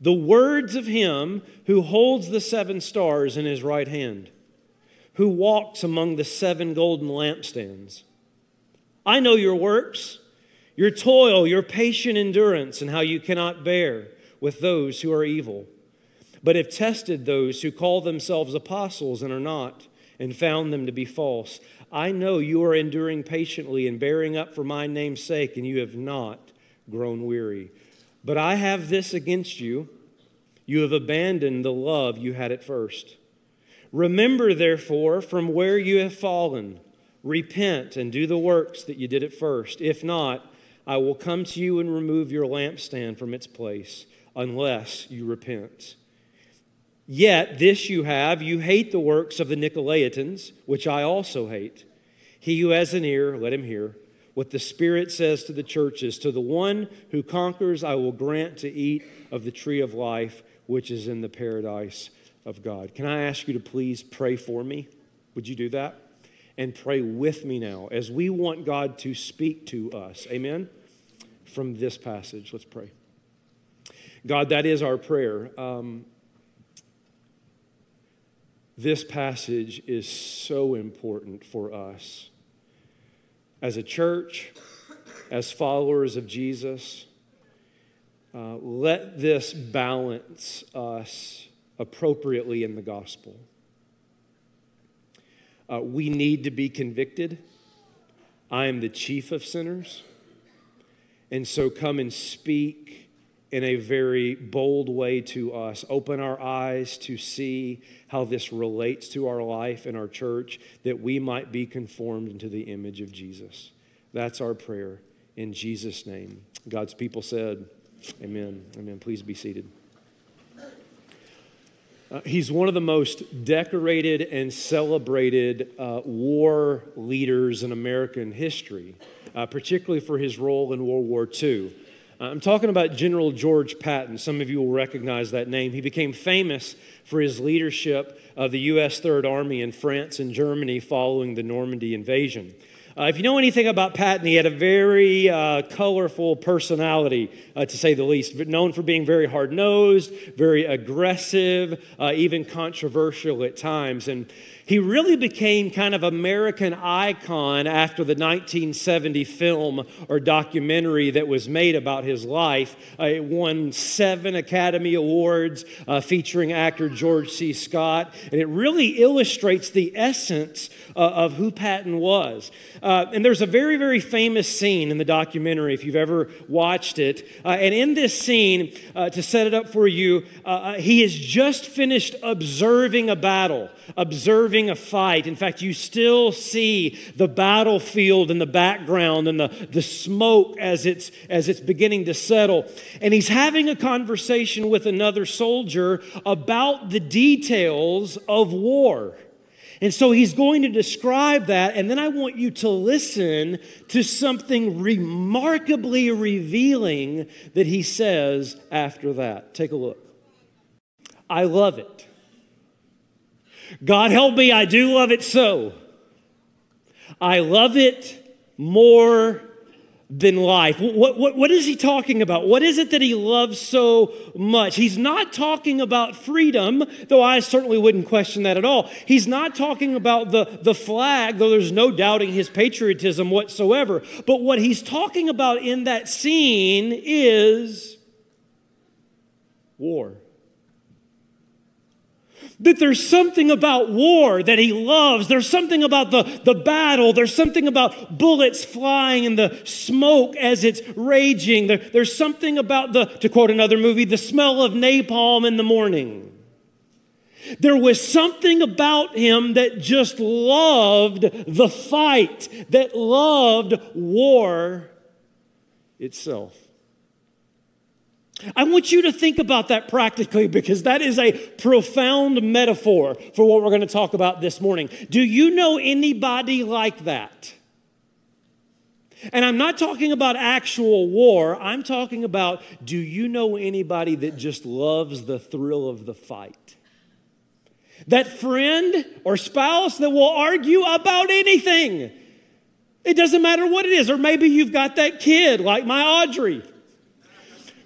the words of him who holds the seven stars in his right hand, who walks among the seven golden lampstands. I know your works, your toil, your patient endurance, and how you cannot bear with those who are evil, but have tested those who call themselves apostles and are not, and found them to be false. I know you are enduring patiently and bearing up for my name's sake, and you have not grown weary. But I have this against you you have abandoned the love you had at first. Remember, therefore, from where you have fallen, repent and do the works that you did at first. If not, I will come to you and remove your lampstand from its place, unless you repent. Yet this you have you hate the works of the Nicolaitans, which I also hate. He who has an ear, let him hear what the Spirit says to the churches. To the one who conquers, I will grant to eat of the tree of life, which is in the paradise of God. Can I ask you to please pray for me? Would you do that? And pray with me now as we want God to speak to us. Amen? From this passage. Let's pray. God, that is our prayer. Um, this passage is so important for us as a church, as followers of Jesus, uh, let this balance us appropriately in the gospel. Uh, we need to be convicted. I am the chief of sinners. And so come and speak in a very bold way to us. Open our eyes to see how this relates to our life and our church, that we might be conformed into the image of Jesus. That's our prayer in Jesus' name. God's people said, Amen. Amen. Please be seated. Uh, he's one of the most decorated and celebrated uh, war leaders in American history, uh, particularly for his role in World War II. I'm talking about General George Patton. Some of you will recognize that name. He became famous for his leadership of the U.S. Third Army in France and Germany following the Normandy invasion. Uh, if you know anything about Patton, he had a very uh, colorful personality, uh, to say the least, known for being very hard nosed, very aggressive, uh, even controversial at times. And he really became kind of American icon after the 1970 film or documentary that was made about his life. Uh, it won seven Academy Awards uh, featuring actor George C. Scott, and it really illustrates the essence uh, of who Patton was. Uh, and there's a very, very famous scene in the documentary, if you've ever watched it. Uh, and in this scene, uh, to set it up for you, he has just finished observing a battle, observing a fight. In fact, you still see the battlefield in the background and the, the smoke as it's, as it's beginning to settle. And he's having a conversation with another soldier about the details of war. And so he's going to describe that, and then I want you to listen to something remarkably revealing that he says after that. Take a look. I love it. God help me, I do love it so. I love it more than life. What, what, what is he talking about? What is it that he loves so much? He's not talking about freedom, though I certainly wouldn't question that at all. He's not talking about the, the flag, though there's no doubting his patriotism whatsoever. But what he's talking about in that scene is war that there's something about war that he loves. There's something about the, the battle. There's something about bullets flying and the smoke as it's raging. There, there's something about the, to quote another movie, the smell of napalm in the morning. There was something about him that just loved the fight, that loved war itself. I want you to think about that practically because that is a profound metaphor for what we're going to talk about this morning. Do you know anybody like that? And I'm not talking about actual war, I'm talking about do you know anybody that just loves the thrill of the fight? That friend or spouse that will argue about anything. It doesn't matter what it is. Or maybe you've got that kid like my Audrey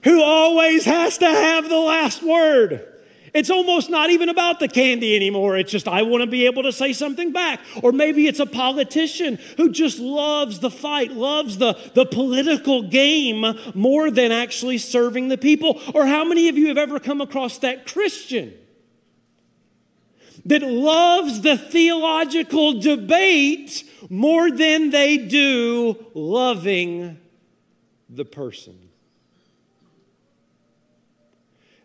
who always has to have the last word. It's almost not even about the candy anymore. It's just, I want to be able to say something back. Or maybe it's a politician who just loves the fight, loves the, the political game more than actually serving the people. Or how many of you have ever come across that Christian that loves the theological debate more than they do loving the person?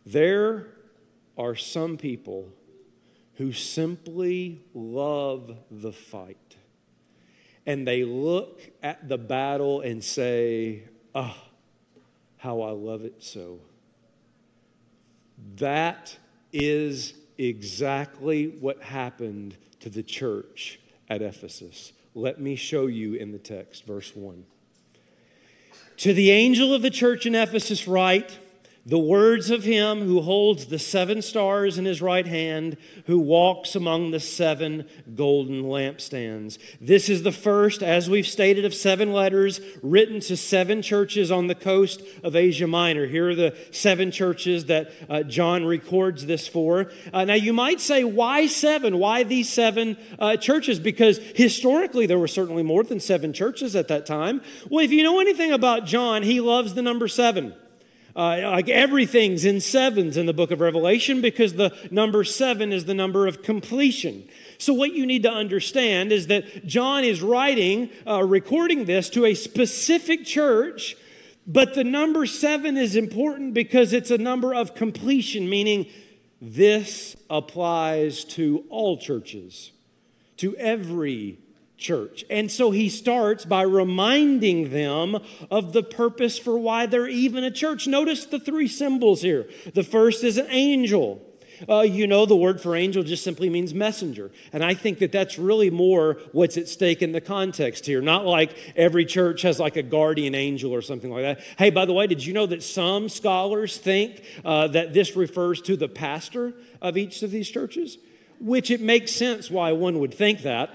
There are some people who simply love the fight. And they look at the battle and say, Ah, oh, how I love it so. That is exactly what happened to the church at Ephesus. Let me show you in the text, verse 1. To the angel of the church in Ephesus, write, the words of him who holds the seven stars in his right hand, who walks among the seven golden lampstands. This is the first, as we've stated, of seven letters written to seven churches on the coast of Asia Minor. Here are the seven churches that uh, John records this for. Uh, now, you might say, why seven? Why these seven uh, churches? Because historically, there were certainly more than seven churches at that time. Well, if you know anything about John, he loves the number seven. Uh, like everything's in sevens in the book of Revelation because the number seven is the number of completion. So, what you need to understand is that John is writing, uh, recording this to a specific church, but the number seven is important because it's a number of completion, meaning this applies to all churches, to every church. And so he starts by reminding them of the purpose for why they're even a church. Notice the three symbols here. The first is an angel. Uh, you know, the word for angel just simply means messenger. And I think that that's really more what's at stake in the context here. Not like every church has like a guardian angel or something like that. Hey, by the way, did you know that some scholars think uh, that this refers to the pastor of each of these churches? Which it makes sense why one would think that.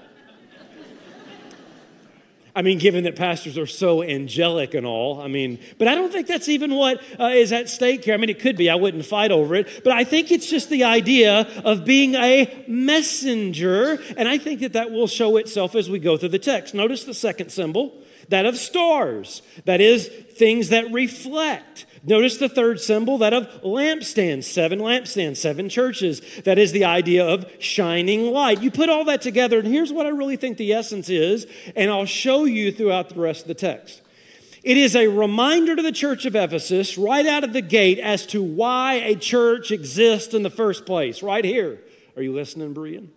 I mean, given that pastors are so angelic and all, I mean, but I don't think that's even what uh, is at stake here. I mean, it could be, I wouldn't fight over it, but I think it's just the idea of being a messenger, and I think that that will show itself as we go through the text. Notice the second symbol, that of stars, that is, things that reflect. Notice the third symbol, that of lampstands, seven lampstands, seven churches. That is the idea of shining light. You put all that together, and here's what I really think the essence is, and I'll show you throughout the rest of the text. It is a reminder to the church of Ephesus right out of the gate as to why a church exists in the first place, right here. Are you listening, Brian?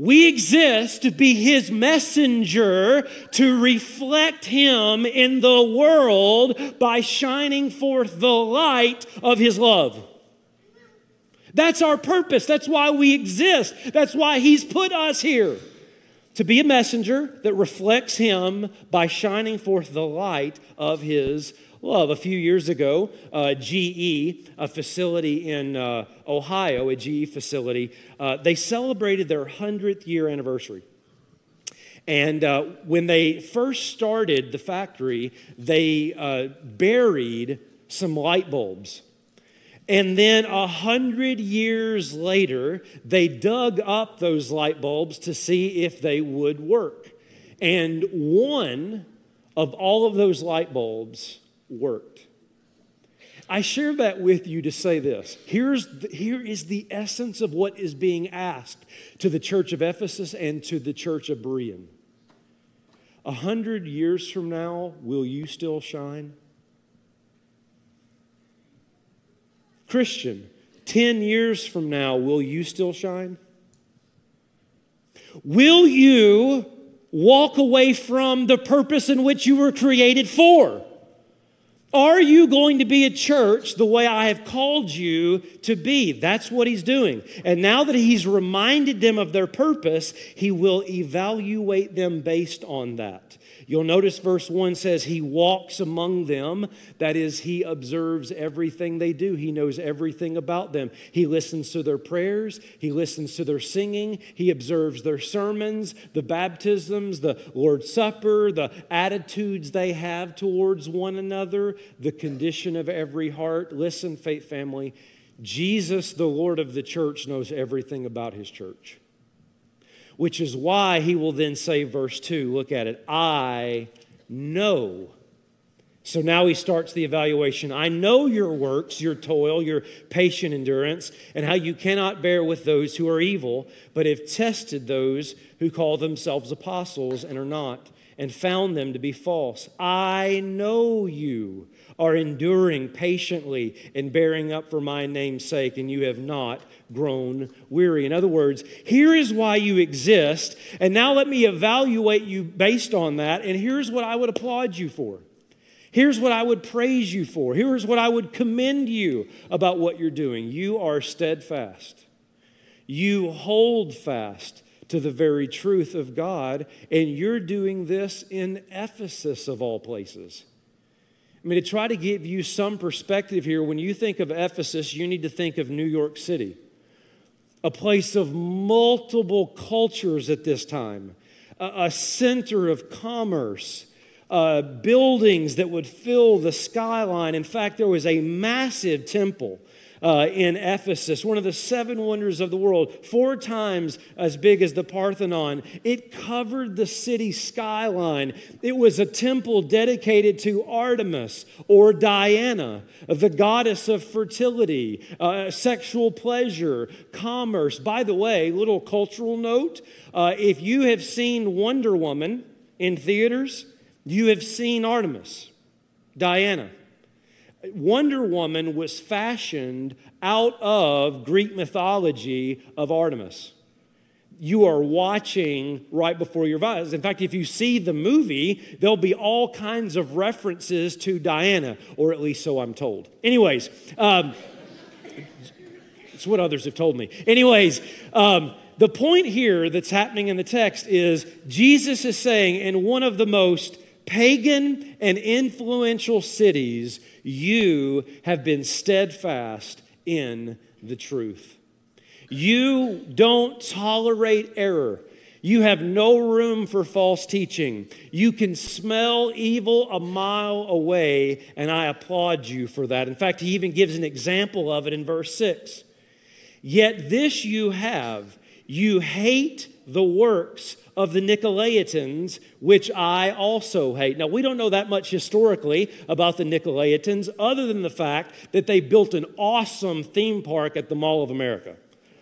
We exist to be his messenger to reflect him in the world by shining forth the light of his love. That's our purpose. That's why we exist. That's why he's put us here to be a messenger that reflects him by shining forth the light of his love. A few years ago, uh, GE, a facility in uh, Ohio, a GE facility, uh, they celebrated their 100th year anniversary. And uh, when they first started the factory, they uh, buried some light bulbs. And then a hundred years later, they dug up those light bulbs to see if they would work. And one of all of those light bulbs worked. I share that with you to say this. Here's the, here is the essence of what is being asked to the church of Ephesus and to the church of Berean. A hundred years from now, will you still shine? Christian, 10 years from now, will you still shine? Will you walk away from the purpose in which you were created for? Are you going to be a church the way I have called you to be? That's what he's doing. And now that he's reminded them of their purpose, he will evaluate them based on that. You'll notice verse 1 says, He walks among them. That is, He observes everything they do, He knows everything about them. He listens to their prayers, He listens to their singing, He observes their sermons, the baptisms, the Lord's Supper, the attitudes they have towards one another, the condition of every heart. Listen, faith family, Jesus, the Lord of the church, knows everything about His church which is why he will then say, verse 2, look at it, I know. So now he starts the evaluation. I know your works, your toil, your patient endurance, and how you cannot bear with those who are evil, but have tested those who call themselves apostles and are not, and found them to be false. I know you are enduring patiently and bearing up for my name's sake, and you have not grown weary. In other words, here is why you exist, and now let me evaluate you based on that, and here's what I would applaud you for. Here's what I would praise you for. Here's what I would commend you about what you're doing. You are steadfast. You hold fast to the very truth of God, and you're doing this in Ephesus, of all places. I mean, to try to give you some perspective here, when you think of Ephesus, you need to think of New York City, a place of multiple cultures at this time, a, a center of commerce. Uh, buildings that would fill the skyline. In fact, there was a massive temple uh, in Ephesus, one of the seven wonders of the world, four times as big as the Parthenon. It covered the city skyline. It was a temple dedicated to Artemis or Diana, the goddess of fertility, uh, sexual pleasure, commerce. By the way, little cultural note uh, if you have seen Wonder Woman in theaters, you have seen Artemis, Diana. Wonder Woman was fashioned out of Greek mythology of Artemis. You are watching right before your eyes. In fact, if you see the movie, there'll be all kinds of references to Diana, or at least so I'm told. Anyways, um, it's what others have told me. Anyways, um, the point here that's happening in the text is Jesus is saying in one of the most pagan and influential cities, you have been steadfast in the truth. You don't tolerate error. You have no room for false teaching. You can smell evil a mile away, and I applaud you for that. In fact, he even gives an example of it in verse 6. Yet this you have you hate the works of the Nicolaitans, which I also hate. Now, we don't know that much historically about the Nicolaitans, other than the fact that they built an awesome theme park at the Mall of America,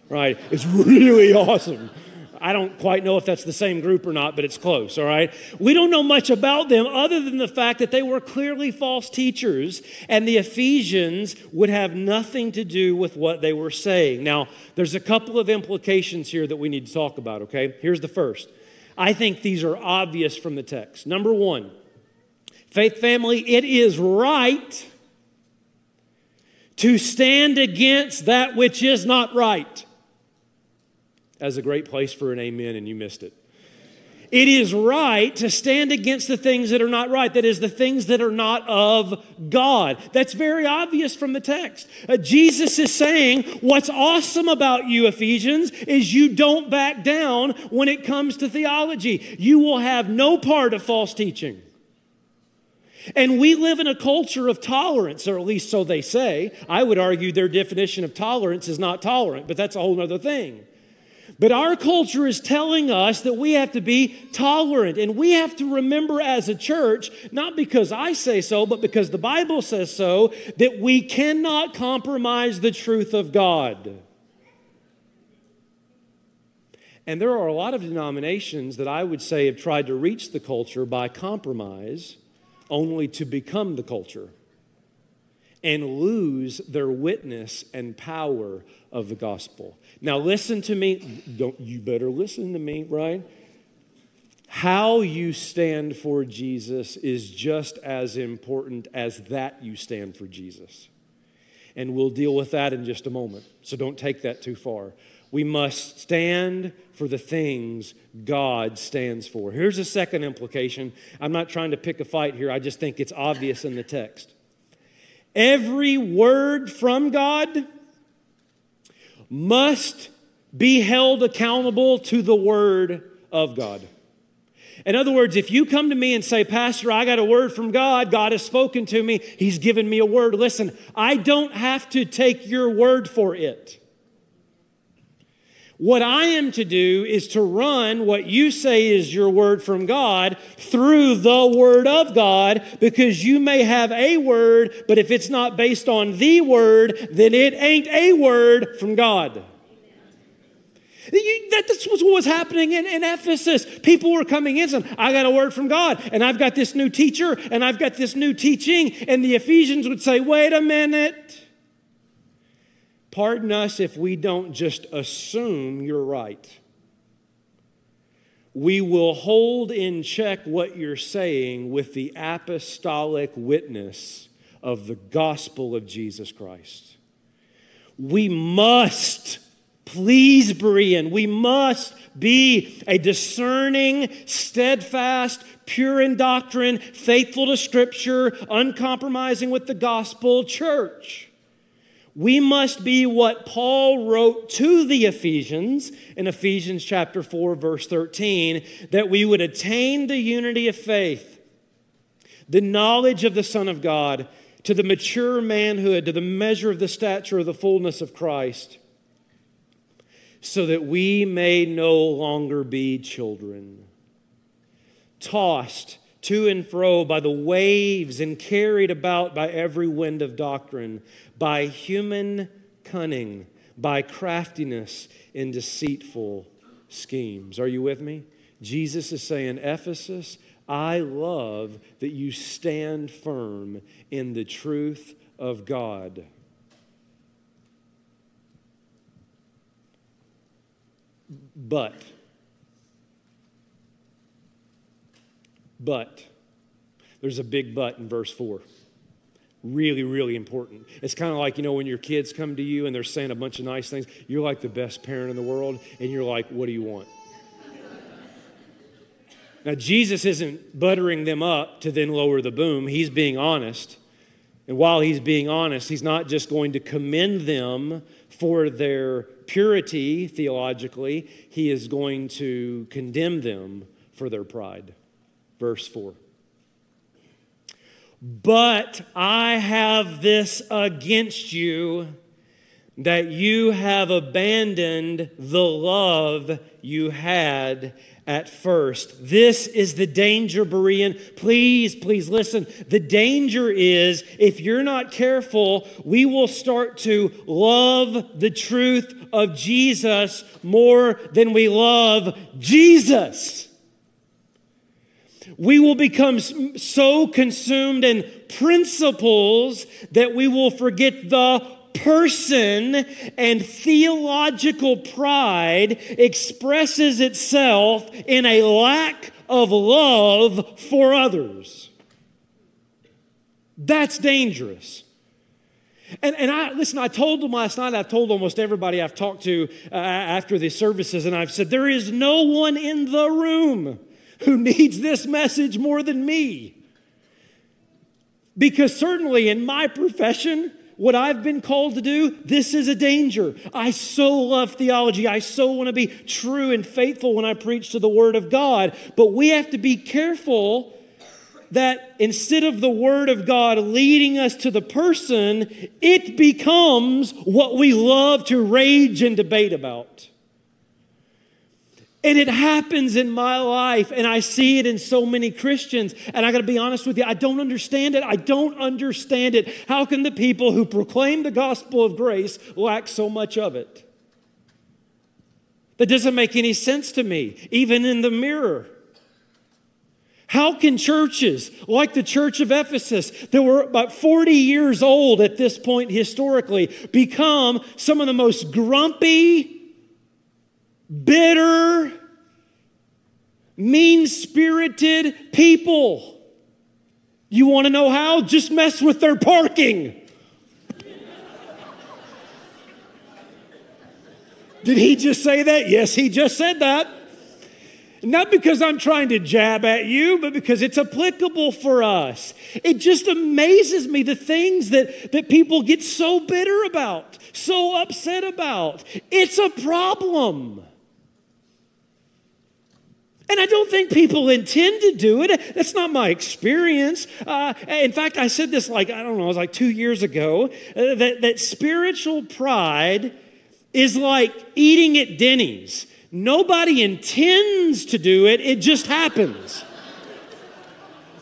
right? It's really awesome. I don't quite know if that's the same group or not, but it's close, all right? We don't know much about them other than the fact that they were clearly false teachers, and the Ephesians would have nothing to do with what they were saying. Now, there's a couple of implications here that we need to talk about, okay? Here's the first. I think these are obvious from the text. Number one, faith family, it is right to stand against that which is not right as a great place for an amen, and you missed it. It is right to stand against the things that are not right. That is, the things that are not of God. That's very obvious from the text. Uh, Jesus is saying, What's awesome about you, Ephesians, is you don't back down when it comes to theology. You will have no part of false teaching. And we live in a culture of tolerance, or at least so they say. I would argue their definition of tolerance is not tolerant, but that's a whole other thing. But our culture is telling us that we have to be tolerant. And we have to remember as a church, not because I say so, but because the Bible says so, that we cannot compromise the truth of God. And there are a lot of denominations that I would say have tried to reach the culture by compromise only to become the culture and lose their witness and power of the gospel. Now, listen to me. Don't you better listen to me, right? How you stand for Jesus is just as important as that you stand for Jesus. And we'll deal with that in just a moment. So don't take that too far. we must stand for the things God stands for. Here's a second implication. I'm not trying to pick a fight here, I just think it's obvious in the text. Every word from God must be held accountable to the word of God. In other words, if you come to me and say, Pastor, I got a word from God, God has spoken to me, He's given me a word, listen, I don't have to take your word for it. What I am to do is to run what you say is your word from God through the word of God because you may have a word, but if it's not based on the word, then it ain't a word from God. You, that, that's what was happening in, in Ephesus. People were coming in saying, I got a word from God, and I've got this new teacher, and I've got this new teaching. And the Ephesians would say, Wait a minute. Pardon us if we don't just assume you're right. We will hold in check what you're saying with the apostolic witness of the gospel of Jesus Christ. We must please, Berean, we must be a discerning, steadfast, pure in doctrine, faithful to Scripture, uncompromising with the gospel church. We must be what Paul wrote to the Ephesians in Ephesians chapter 4 verse 13 that we would attain the unity of faith, the knowledge of the Son of God, to the mature manhood, to the measure of the stature of the fullness of Christ, so that we may no longer be children, tossed to and fro by the waves and carried about by every wind of doctrine by human cunning, by craftiness in deceitful schemes. Are you with me? Jesus is saying, Ephesus, I love that you stand firm in the truth of God. But, but, there's a big but in verse 4 really, really important. It's kind of like, you know, when your kids come to you and they're saying a bunch of nice things, you're like the best parent in the world, and you're like, what do you want? now, Jesus isn't buttering them up to then lower the boom, he's being honest. And while he's being honest, he's not just going to commend them for their purity theologically, he is going to condemn them for their pride. Verse 4. But I have this against you that you have abandoned the love you had at first. This is the danger, Berean. Please, please listen. The danger is if you're not careful, we will start to love the truth of Jesus more than we love Jesus we will become so consumed in principles that we will forget the person and theological pride expresses itself in a lack of love for others. That's dangerous. And, and I listen, I told them last night, I've told almost everybody I've talked to uh, after the services, and I've said, there is no one in the room who needs this message more than me. Because certainly in my profession, what I've been called to do, this is a danger. I so love theology. I so want to be true and faithful when I preach to the Word of God. But we have to be careful that instead of the Word of God leading us to the person, it becomes what we love to rage and debate about. And it happens in my life, and I see it in so many Christians. And I got to be honest with you, I don't understand it. I don't understand it. How can the people who proclaim the gospel of grace lack so much of it? That doesn't make any sense to me, even in the mirror. How can churches like the church of Ephesus, that were about 40 years old at this point historically, become some of the most grumpy, bitter, mean spirited people. You want to know how? Just mess with their parking. Did he just say that? Yes, he just said that. Not because I'm trying to jab at you, but because it's applicable for us. It just amazes me the things that, that people get so bitter about, so upset about. It's a problem. And I don't think people intend to do it. That's not my experience. Uh, in fact, I said this like, I don't know, it was like two years ago uh, that, that spiritual pride is like eating at Denny's. Nobody intends to do it, it just happens.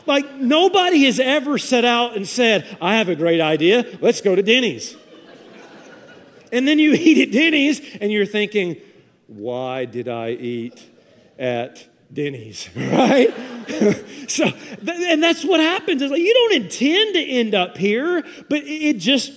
like, nobody has ever set out and said, I have a great idea, let's go to Denny's. And then you eat at Denny's and you're thinking, why did I eat at Denny's, right? so, and that's what happens. It's like you don't intend to end up here, but it just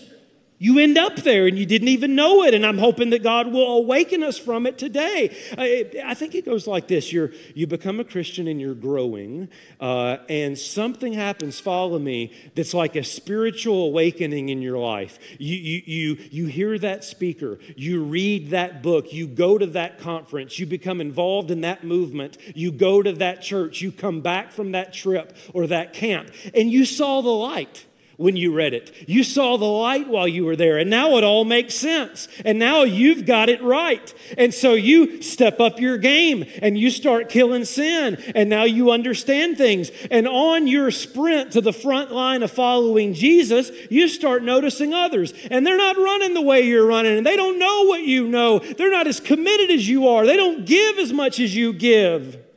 you end up there and you didn't even know it. And I'm hoping that God will awaken us from it today. I, I think it goes like this You're, you become a Christian and you're growing, uh, and something happens, follow me, that's like a spiritual awakening in your life. You, you, you, you hear that speaker, you read that book, you go to that conference, you become involved in that movement, you go to that church, you come back from that trip or that camp, and you saw the light when you read it. You saw the light while you were there, and now it all makes sense. And now you've got it right. And so you step up your game and you start killing sin, and now you understand things. And on your sprint to the front line of following Jesus, you start noticing others. And they're not running the way you're running, and they don't know what you know. They're not as committed as you are, they don't give as much as you give.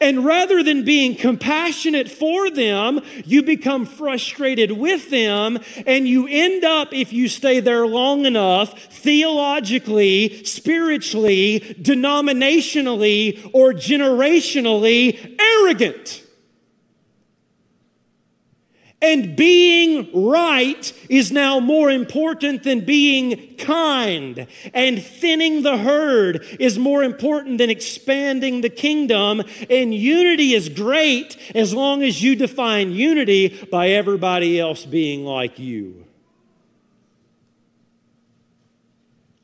And rather than being compassionate for them, you become frustrated with them, and you end up, if you stay there long enough, theologically, spiritually, denominationally, or generationally arrogant. And being right is now more important than being kind. And thinning the herd is more important than expanding the kingdom. And unity is great as long as you define unity by everybody else being like you.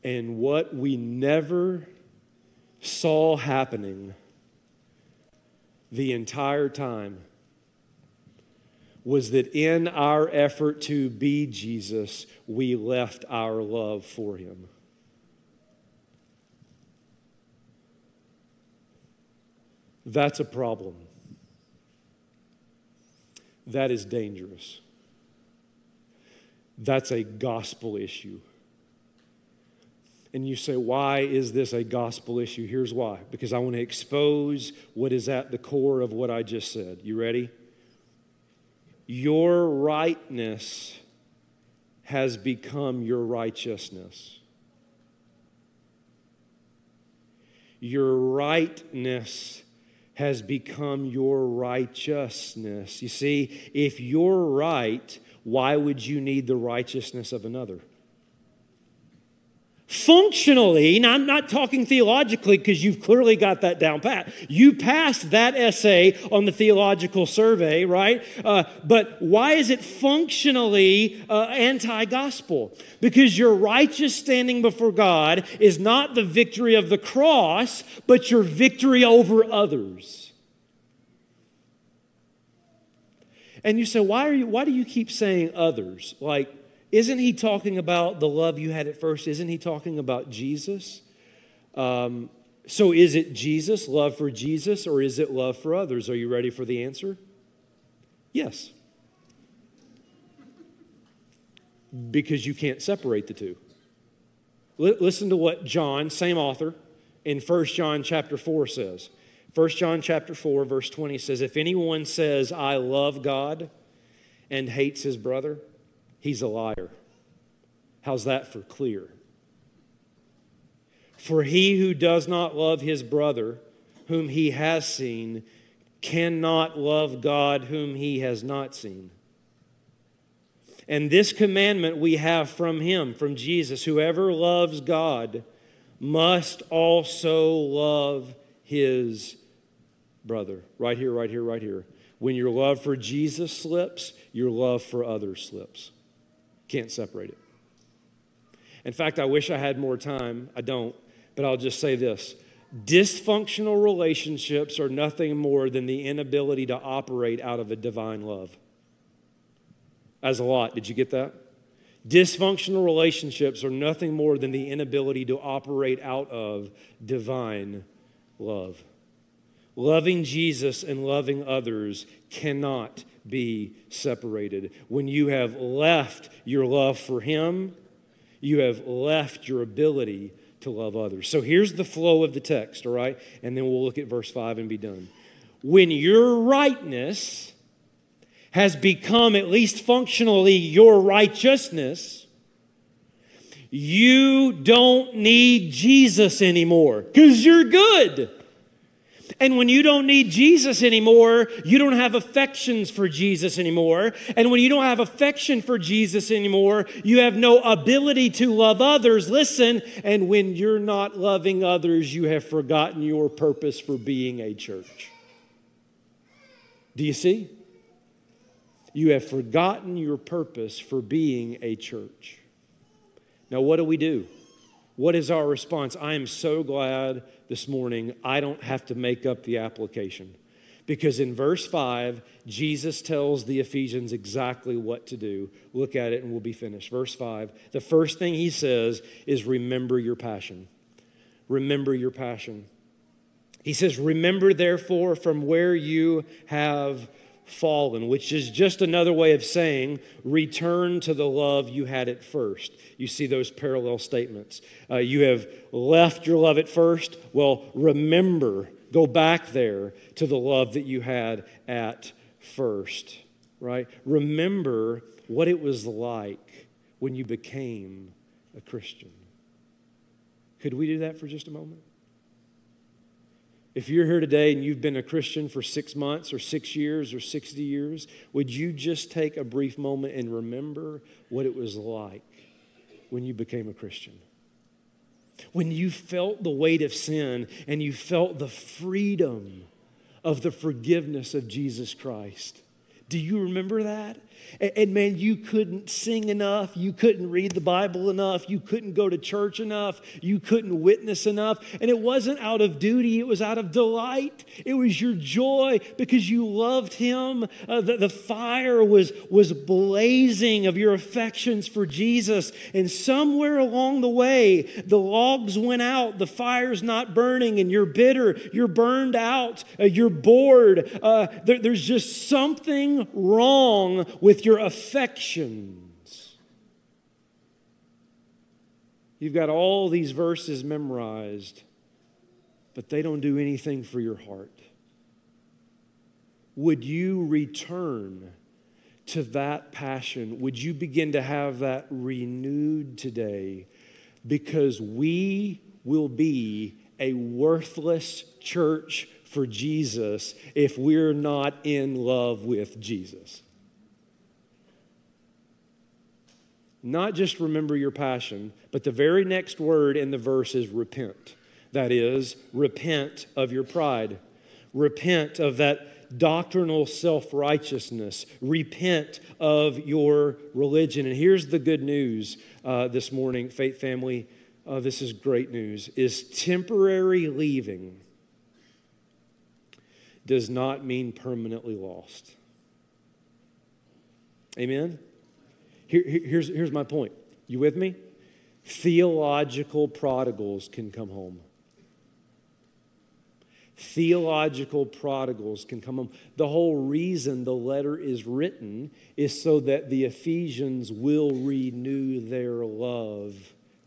And what we never saw happening the entire time was that in our effort to be Jesus, we left our love for him. That's a problem. That is dangerous. That's a gospel issue. And you say, why is this a gospel issue? Here's why because I want to expose what is at the core of what I just said. You ready? Your rightness has become your righteousness. Your rightness has become your righteousness. You see, if you're right, why would you need the righteousness of another? Functionally, now I'm not talking theologically because you've clearly got that down pat. You passed that essay on the theological survey, right? Uh, but why is it functionally uh, anti gospel? Because your righteous standing before God is not the victory of the cross, but your victory over others. And you say, why, are you, why do you keep saying others? Like, isn't he talking about the love you had at first? Isn't he talking about Jesus? Um, so is it Jesus, love for Jesus, or is it love for others? Are you ready for the answer? Yes. Because you can't separate the two. L- listen to what John, same author, in 1 John chapter 4 says. 1 John chapter 4 verse 20 says if anyone says I love God and hates his brother he's a liar. How's that for clear? For he who does not love his brother, whom he has seen, cannot love God, whom he has not seen. And this commandment we have from him, from Jesus whoever loves God must also love his brother. Right here, right here, right here. When your love for Jesus slips, your love for others slips. Can't separate it. In fact, I wish I had more time. I don't, but I'll just say this dysfunctional relationships are nothing more than the inability to operate out of a divine love. As a lot. Did you get that? Dysfunctional relationships are nothing more than the inability to operate out of divine love. Loving Jesus and loving others cannot be separated. When you have left your love for Him, you have left your ability to love others. So here's the flow of the text, all right? And then we'll look at verse 5 and be done. When your rightness has become, at least functionally, your righteousness, you don't need Jesus anymore because you're good. And when you don't need Jesus anymore, you don't have affections for Jesus anymore. And when you don't have affection for Jesus anymore, you have no ability to love others. Listen, and when you're not loving others, you have forgotten your purpose for being a church. Do you see? You have forgotten your purpose for being a church. Now, what do we do? What is our response? I am so glad this morning I don't have to make up the application. Because in verse 5, Jesus tells the Ephesians exactly what to do. Look at it and we'll be finished. Verse 5, the first thing he says is remember your passion. Remember your passion. He says, Remember therefore from where you have fallen, which is just another way of saying return to the love you had at first. You see those parallel statements. Uh, you have left your love at first. Well, remember, go back there to the love that you had at first, right? Remember what it was like when you became a Christian. Could we do that for just a moment? If you're here today and you've been a Christian for six months or six years or 60 years, would you just take a brief moment and remember what it was like when you became a Christian? When you felt the weight of sin and you felt the freedom of the forgiveness of Jesus Christ. Do you remember that? And, man, you couldn't sing enough. You couldn't read the Bible enough. You couldn't go to church enough. You couldn't witness enough. And it wasn't out of duty, it was out of delight. It was your joy because you loved Him. Uh, the, the fire was, was blazing of your affections for Jesus. And somewhere along the way, the logs went out, the fire's not burning, and you're bitter, you're burned out, uh, you're bored. Uh, there, there's just something wrong with your affections. You've got all these verses memorized, but they don't do anything for your heart. Would you return to that passion? Would you begin to have that renewed today? Because we will be a worthless church for Jesus if we're not in love with Jesus. Not just remember your passion, but the very next word in the verse is repent. That is, repent of your pride. Repent of that doctrinal self righteousness. Repent of your religion. And here's the good news uh, this morning, Faith Family. Uh, this is great news. Is temporary leaving does not mean permanently lost. Amen? Here, here's, here's my point. You with me? Theological prodigals can come home. Theological prodigals can come home. The whole reason the letter is written is so that the Ephesians will renew their love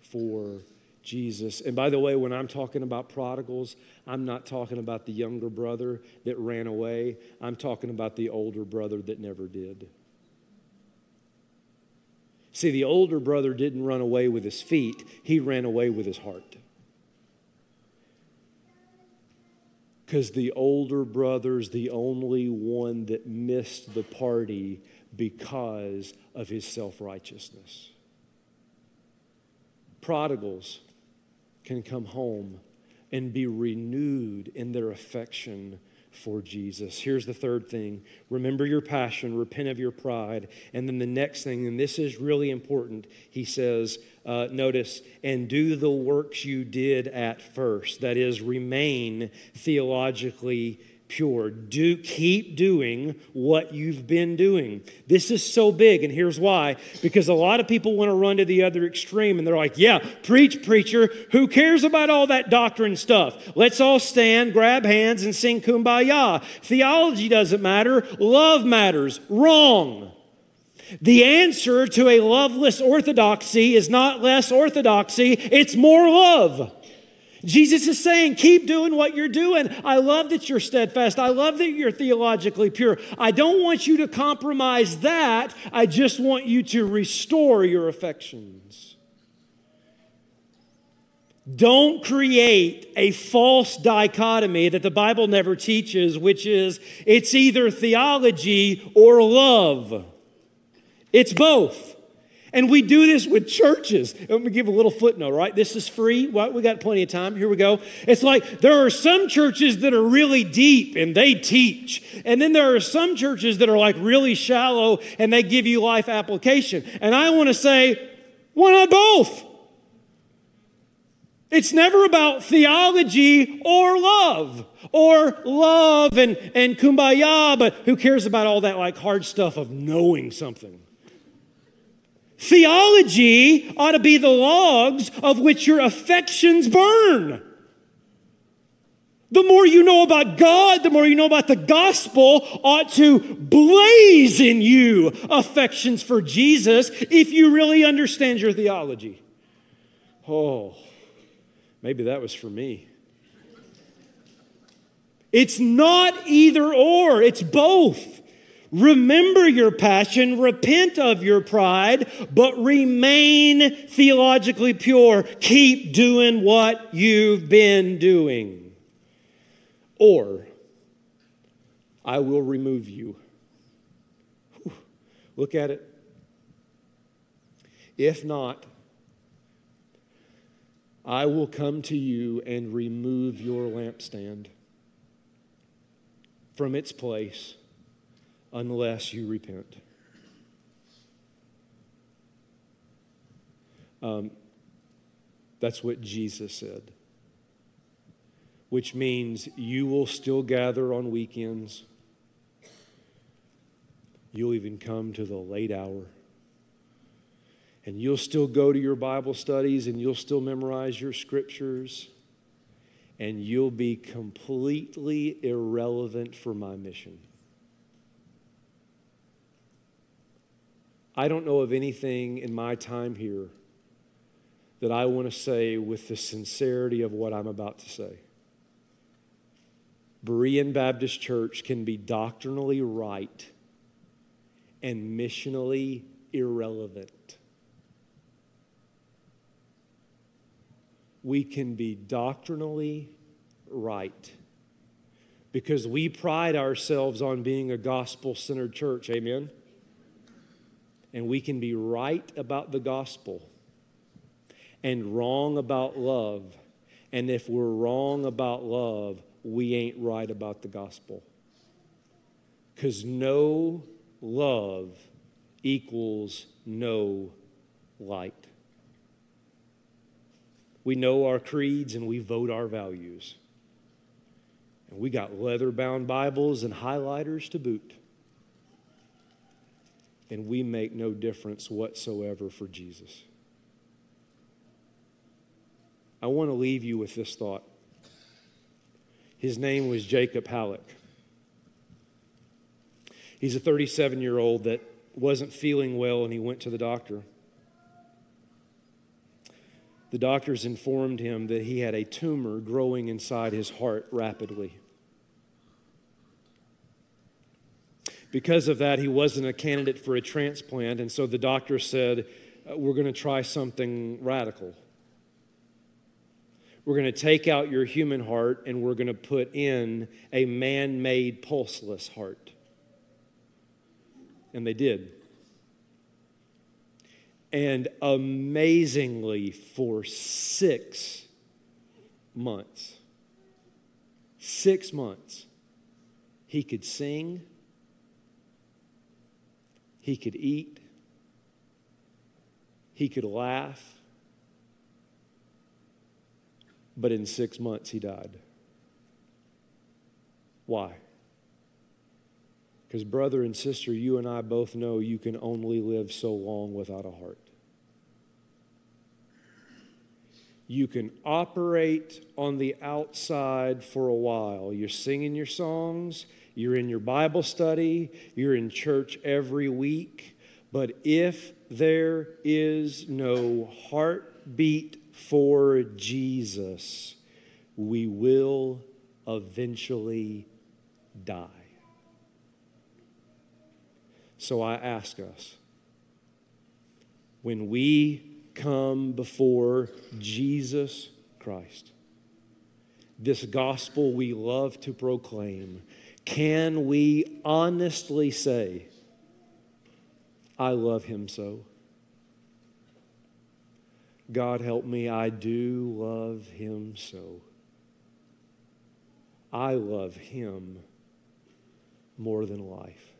for Jesus. And by the way, when I'm talking about prodigals, I'm not talking about the younger brother that ran away. I'm talking about the older brother that never did. See, the older brother didn't run away with his feet, he ran away with his heart. Because the older brother's the only one that missed the party because of his self righteousness. Prodigals can come home and be renewed in their affection for Jesus. Here's the third thing remember your passion, repent of your pride. And then the next thing, and this is really important, he says, uh, notice, and do the works you did at first. That is, remain theologically pure. Do keep doing what you've been doing. This is so big, and here's why. Because a lot of people want to run to the other extreme, and they're like, "Yeah, preach, preacher. Who cares about all that doctrine stuff? Let's all stand, grab hands, and sing kumbaya. Theology doesn't matter. Love matters. Wrong." The answer to a loveless orthodoxy is not less orthodoxy, it's more love. Jesus is saying, keep doing what you're doing. I love that you're steadfast. I love that you're theologically pure. I don't want you to compromise that. I just want you to restore your affections. Don't create a false dichotomy that the Bible never teaches, which is it's either theology or love. It's both. And we do this with churches. Let me give a little footnote, right? This is free. Well, we got plenty of time. Here we go. It's like there are some churches that are really deep and they teach. And then there are some churches that are like really shallow and they give you life application. And I want to say, why not both? It's never about theology or love or love and, and kumbaya, but who cares about all that like hard stuff of knowing something? Theology ought to be the logs of which your affections burn. The more you know about God, the more you know about the gospel ought to blaze in you affections for Jesus if you really understand your theology. Oh, maybe that was for me. It's not either or, it's both. Remember your passion, repent of your pride, but remain theologically pure. Keep doing what you've been doing. Or I will remove you. Whew. Look at it. If not, I will come to you and remove your lampstand from its place unless you repent. Um, that's what Jesus said, which means you will still gather on weekends. You'll even come to the late hour. And you'll still go to your Bible studies and you'll still memorize your scriptures. And you'll be completely irrelevant for my mission. I don't know of anything in my time here that I want to say with the sincerity of what I'm about to say. Berean Baptist Church can be doctrinally right and missionally irrelevant. We can be doctrinally right because we pride ourselves on being a gospel centered church. Amen? And we can be right about the gospel and wrong about love. And if we're wrong about love, we ain't right about the gospel. Because no love equals no light. We know our creeds and we vote our values. And we got leather bound Bibles and highlighters to boot and we make no difference whatsoever for Jesus. I want to leave you with this thought. His name was Jacob Halleck. He's a 37 year old that wasn't feeling well and he went to the doctor. The doctors informed him that he had a tumor growing inside his heart rapidly. Because of that, he wasn't a candidate for a transplant, and so the doctor said, uh, We're going to try something radical. We're going to take out your human heart and we're going to put in a man made pulseless heart. And they did. And amazingly, for six months, six months, He could sing, he could eat, he could laugh, but in six months he died. Why? Because, brother and sister, you and I both know you can only live so long without a heart. You can operate on the outside for a while. You're singing your songs, you're in your Bible study, you're in church every week. But if there is no heartbeat for Jesus, we will eventually die. So I ask us when we come before Jesus Christ, this gospel we love to proclaim, can we honestly say, I love him so? God help me, I do love him so. I love him more than life.